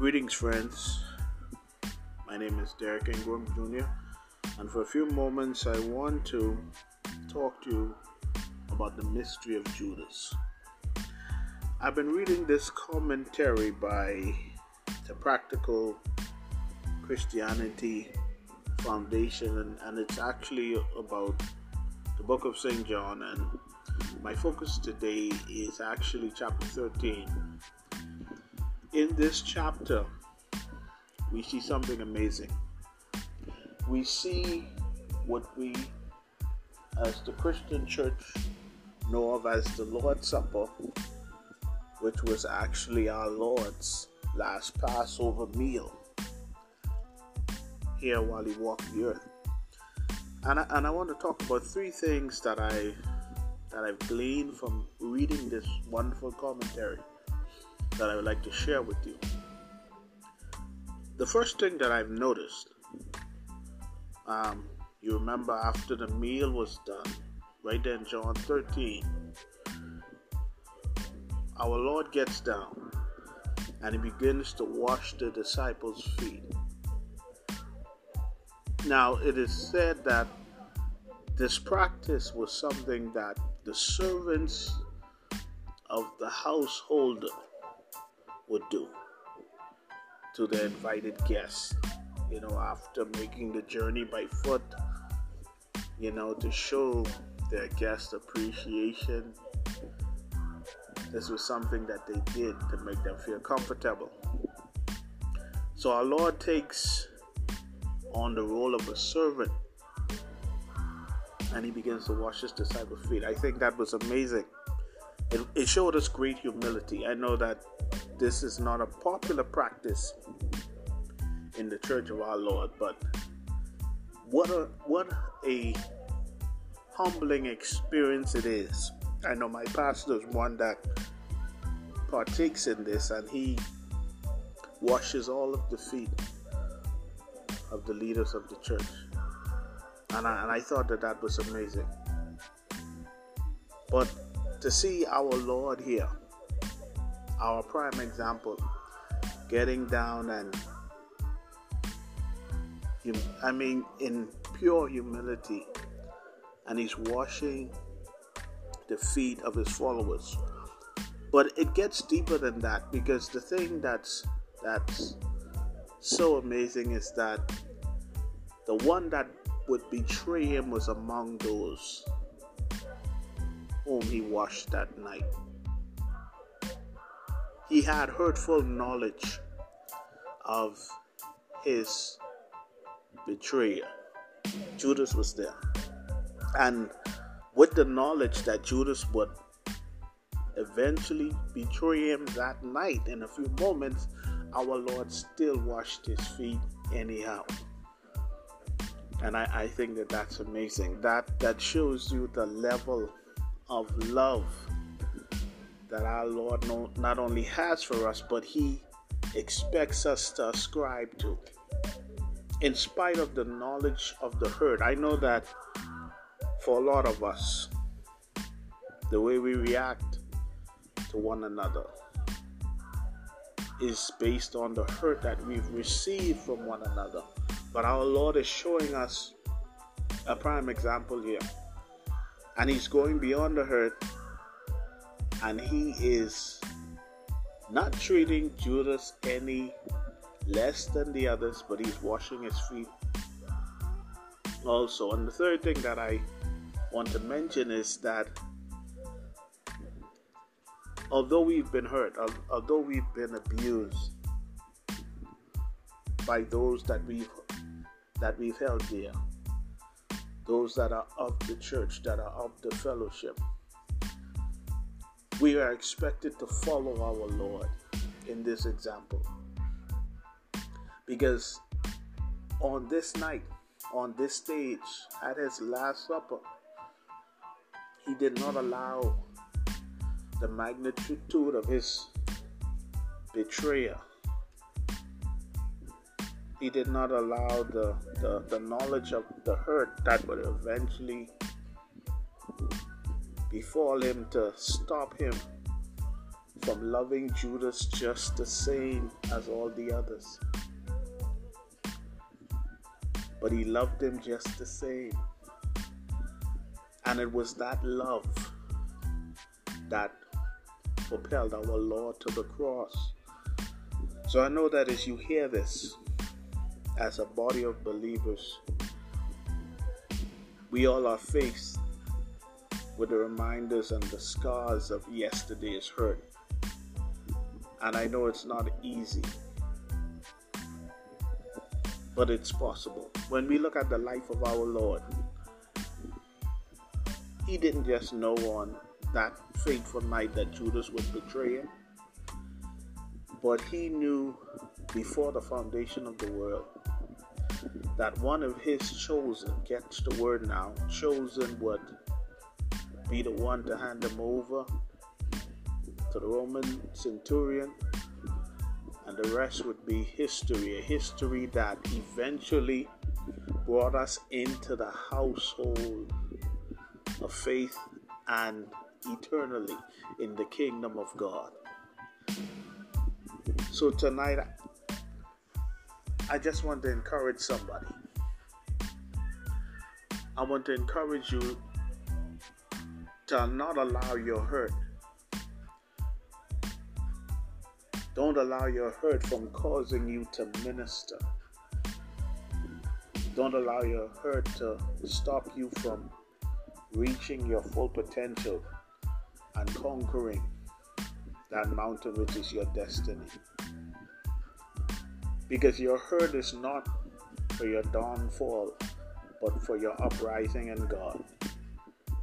Greetings, friends. My name is Derek Ingram Jr., and for a few moments, I want to talk to you about the mystery of Judas. I've been reading this commentary by the Practical Christianity Foundation, and, and it's actually about the book of St. John. And my focus today is actually chapter 13 in this chapter, we see something amazing. We see what we, as the Christian church, know of as the Lord's Supper, which was actually our Lord's last Passover meal here while he walked the earth. And I, and I want to talk about three things that I that I've gleaned from reading this wonderful commentary that I would like to share with you. The first thing that I've noticed, um, you remember after the meal was done, right there in John 13, our Lord gets down and he begins to wash the disciples' feet. Now, it is said that this practice was something that the servants of the householder would do to the invited guests. You know, after making the journey by foot, you know, to show their guests appreciation. This was something that they did to make them feel comfortable. So our Lord takes on the role of a servant and he begins to wash his disciples' feet. I think that was amazing. It, it showed us great humility. I know that this is not a popular practice in the Church of our Lord, but what a what a humbling experience it is. I know my pastor is one that partakes in this, and he washes all of the feet of the leaders of the church, and I, and I thought that that was amazing. But to see our Lord here, our prime example, getting down and, I mean, in pure humility, and he's washing the feet of his followers. But it gets deeper than that because the thing that's that's so amazing is that the one that would betray him was among those whom he washed that night. He had hurtful knowledge of his betrayer. Judas was there. And with the knowledge that Judas would eventually betray him that night, in a few moments, our Lord still washed his feet anyhow. And I, I think that that's amazing. That that shows you the level of love that our Lord not only has for us, but He expects us to ascribe to. In spite of the knowledge of the hurt, I know that for a lot of us, the way we react to one another is based on the hurt that we've received from one another. But our Lord is showing us a prime example here and he's going beyond the hurt and he is not treating Judas any less than the others, but he's washing his feet also. And the third thing that I want to mention is that although we've been hurt, although we've been abused by those that we've that we've held dear, those that are of the church, that are of the fellowship. We are expected to follow our Lord in this example. Because on this night, on this stage, at his Last Supper, he did not allow the magnitude of his betrayer he did not allow the, the, the knowledge of the hurt that would eventually befall him to stop him from loving Judas just the same as all the others. But he loved him just the same. And it was that love that propelled our Lord to the cross. So I know that as you hear this, as a body of believers, we all are faced with the reminders and the scars of yesterday's hurt. And I know it's not easy, but it's possible. When we look at the life of our Lord, He didn't just know on that fateful night that Judas would betray Him, but He knew before the foundation of the world that one of His chosen, gets the word now, chosen would be the one to hand him over to the Roman centurion, and the rest would be history, a history that eventually brought us into the household of faith and eternally in the kingdom of God. So tonight, I just want to encourage somebody. I want to encourage you to not allow your hurt Don't allow your hurt from causing you to minister. Don't allow your hurt to stop you from reaching your full potential and conquering that mountain which is your destiny. Because your hurt is not for your downfall, but for your uprising in God.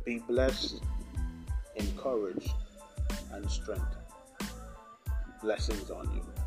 Be blessed, encouraged, and strengthened blessings on you.